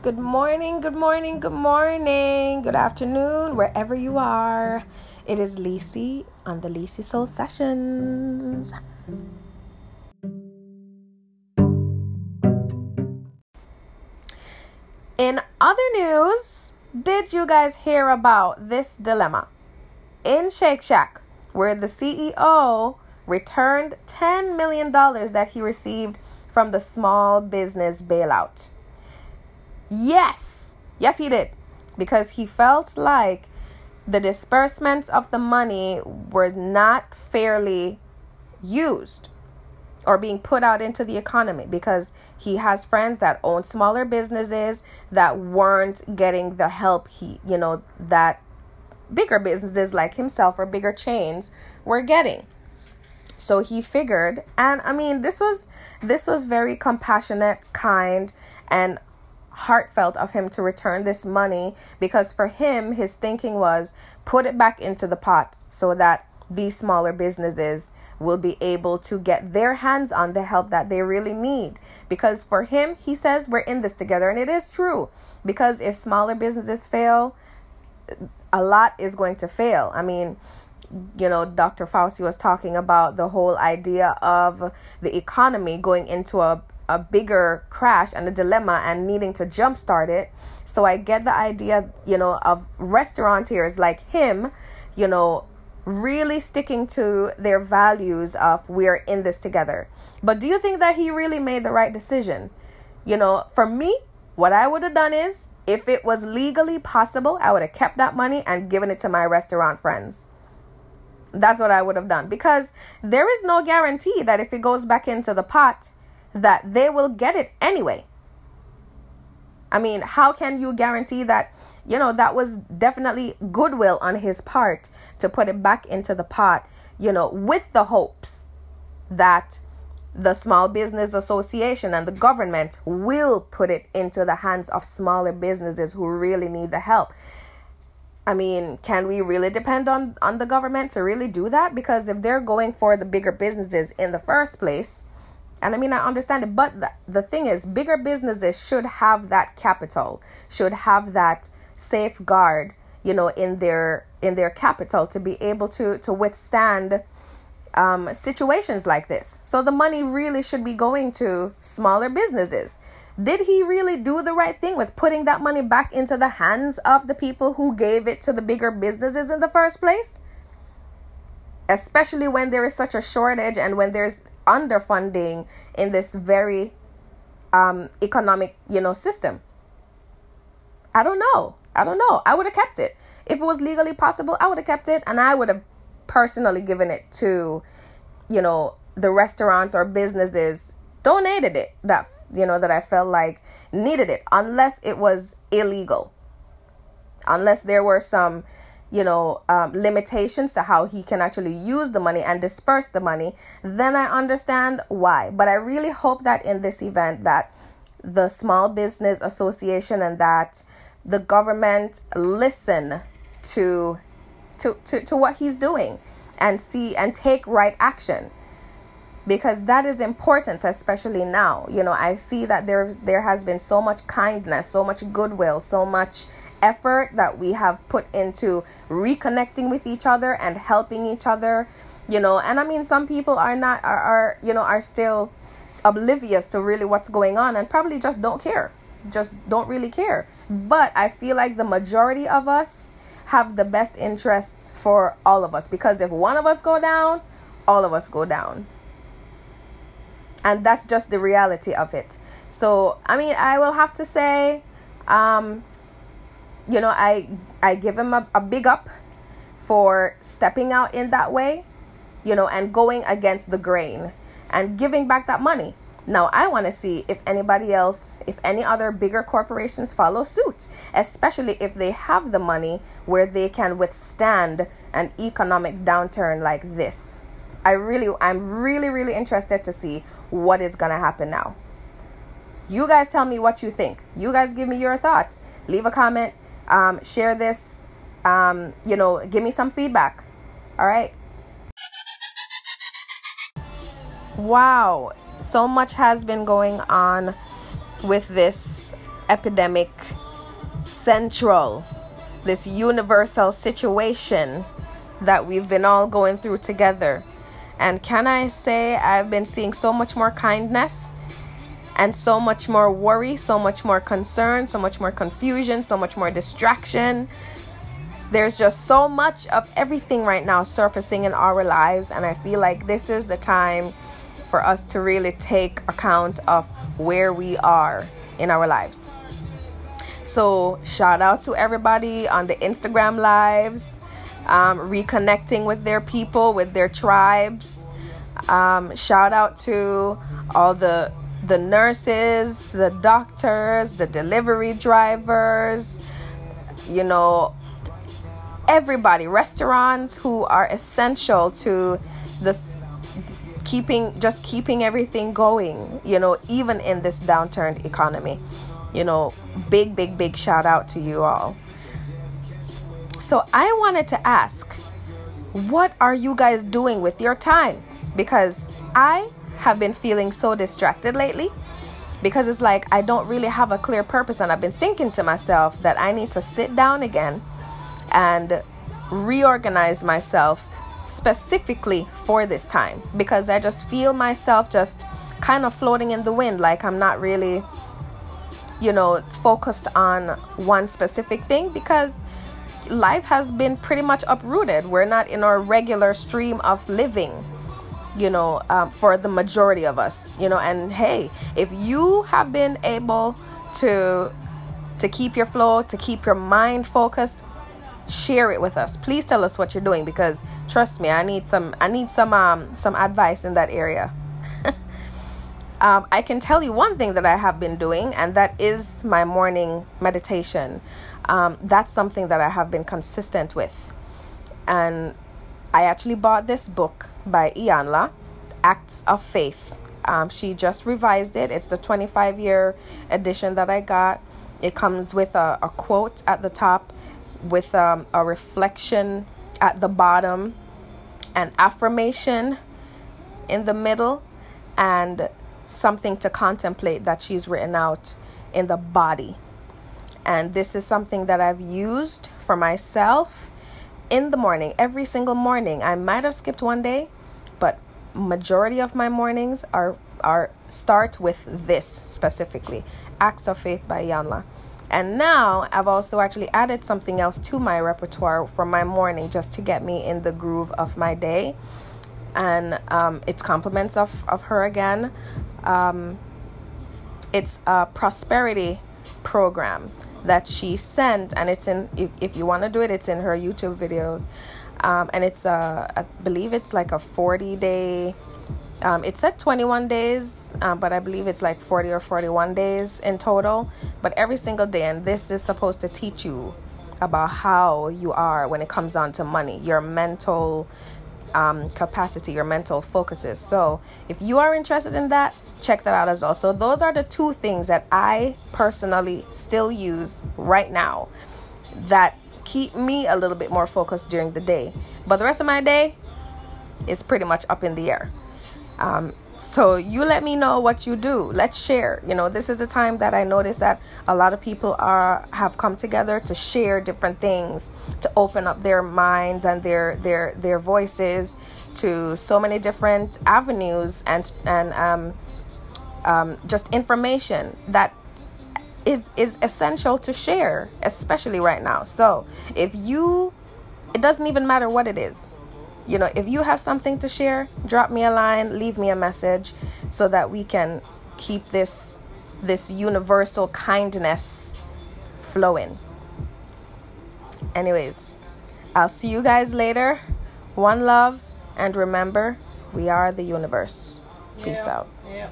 Good morning, good morning, good morning, good afternoon, wherever you are. It is LiCi on the LiCiSoul Sessions. In other news, did you guys hear about this dilemma? In Shake Shack, where the CEO returned $10 million that he received from the small business bailout. Yes, yes, he did. Because he felt like the disbursements of the money were not fairly used or being put out into the economy because he has friends that own smaller businesses that weren't getting the help he, you know, that bigger businesses like himself or bigger chains were getting. So he figured, and I mean, this was this was very compassionate, kind, and heartfelt of him to return this money because for him, his thinking was put it back into the pot so that these smaller businesses will be able to get their hands on the help that they really need. Because for him, he says, we're in this together. And it is true. Because if smaller businesses fail, a lot is going to fail. I mean, you know, Dr. Fauci was talking about the whole idea of the economy going into a, a bigger crash and a dilemma and needing to jumpstart it. So I get the idea, you know, of restaurateurs like him, you know, really sticking to their values of we're in this together. But do you think that he really made the right decision? You know, for me, what I would have done is if it was legally possible, I would have kept that money and given it to my restaurant friends. That's what I would have done because there is no guarantee that if it goes back into the pot that they will get it anyway. I mean, how can you guarantee that you know, that was definitely goodwill on his part to put it back into the pot, you know, with the hopes that the Small Business Association and the government will put it into the hands of smaller businesses who really need the help. I mean, can we really depend on on the government to really do that? Because if they're going for the bigger businesses in the first place, and I mean, I understand it, but the, the thing is, bigger businesses should have that capital, should have that safeguard you know in their in their capital to be able to to withstand um, situations like this. So the money really should be going to smaller businesses. Did he really do the right thing with putting that money back into the hands of the people who gave it to the bigger businesses in the first place? Especially when there is such a shortage and when there's underfunding in this very um, economic you know system i don't know I don't know. I would have kept it. If it was legally possible, I would have kept it and I would have personally given it to, you know, the restaurants or businesses donated it that you know that I felt like needed it unless it was illegal. Unless there were some you know um, limitations to how he can actually use the money and disperse the money then i understand why. But i really hope that in this event that the small business association and that the government listen to to to, to what he's doing and see and take right action. Because that is important especially now. You know i see that there there has been so much kindness so much goodwill so much effort that we have put into reconnecting with each other and helping each other you know and i mean some people are not are, are you know are still oblivious to really what's going on and probably just don't care just don't really care. But I feel like the majority of us have the best interests for all of us because if one of us go down, all of us go down. And that's just the reality of it. So, I mean, I will have to say um you know, I I give him a, a big up for stepping out in that way, you know, and going against the grain and giving back that money now, I want to see if anybody else, if any other bigger corporations follow suit, especially if they have the money where they can withstand an economic downturn like this. I really, I'm really, really interested to see what is going to happen now. You guys tell me what you think. You guys give me your thoughts. Leave a comment, um, share this, um, you know, give me some feedback. All right. Wow so much has been going on with this epidemic central, this universal situation that we've been all going through together. And can I say, I've been seeing so much more kindness and so much more worry, so much more concern, so much more confusion, so much more distraction. There's just so much of everything right now surfacing in our lives, and I feel like this is the time for us to really take account of where we are in our lives. So, shout out to everybody on the Instagram lives, um, reconnecting with their people, with their tribes. Um, shout out to all the the nurses, the doctors, the delivery drivers, you know, everybody, restaurants who are essential to the keeping just keeping everything going, you know, even in this downturned economy. You know, big big big shout out to you all. So I wanted to ask, what are you guys doing with your time? Because I have been feeling so distracted lately because it's like I don't really have a clear purpose and I've been thinking to myself that I need to sit down again and reorganize myself specifically for this time because I just feel myself just kind of floating in the wind like I'm not really you know focused on one specific thing because life has been pretty much uprooted. We're not in our regular stream of living you know um, for the majority of us you know and hey if you have been able to to keep your flow to keep your mind focused share it with us. Please tell us what you're doing because trust me i need some i need some um some advice in that area. Um, i can tell you one thing that i have been doing and that is my morning meditation. Um, that's something that i have been consistent with. And i actually bought this book by iyanla acts of faith. Um, she just revised it. It's the 25 year edition that i got. It comes with a, a quote at the top with um, a reflection at the bottom, an affirmation in the middle, and something to contemplate that she's written out in the body. And this is something that I've used for myself in the morning, every single morning. I might have skipped one day, but majority of my mornings are are start with this specifically. Acts of Faith by Iyanla. And now I've also actually added something else to my repertoire for my morning just to get me in the groove of my day. And um, it's compliments of, of her again. Um, it's a prosperity program that she sent, and it's in, if, if you want to do it, it's in her YouTube video. Um, and it's, a, I believe it's like a 40 day um, it said 21 days, um, but I believe it's like 40 or 41 days in total. But every single day, and this is supposed to teach you about how you are when it comes down to money, your mental um, capacity, your mental focuses. So if you are interested in that, check that out as well. So those are the two things that I personally still use right now that keep me a little bit more focused during the day. But the rest of my day is pretty much up in the air. Um, so you let me know what you do. Let's share. You know, this is a time that I notice that a lot of people are have come together to share different things, to open up their minds and their their their voices to so many different avenues and and um, um, just information that is is essential to share, especially right now. So if you, it doesn't even matter what it is you know, if you have something to share, drop me a line, leave me a message so that we can keep this this universal kindness flowing. Anyways, I'll see you guys later. One love and remember, we are the universe. Peace yeah. out. Yeah.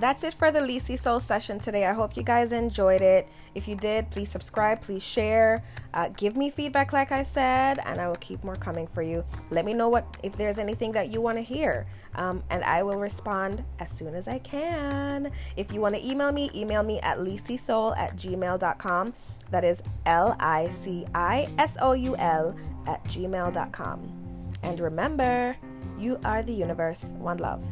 That's it for the LiCiSoul session today. I hope you guys enjoyed it. If you did, please subscribe, please share, uh, give me feedback, like I said, and I will keep more coming for you. Let me know what if there's anything that you want to hear, um, and I will respond as soon as I can. If you want to email me, email me at licisoul at gmail.com. That is L I C I S O U L at gmail.com. And remember, you are the universe. One love.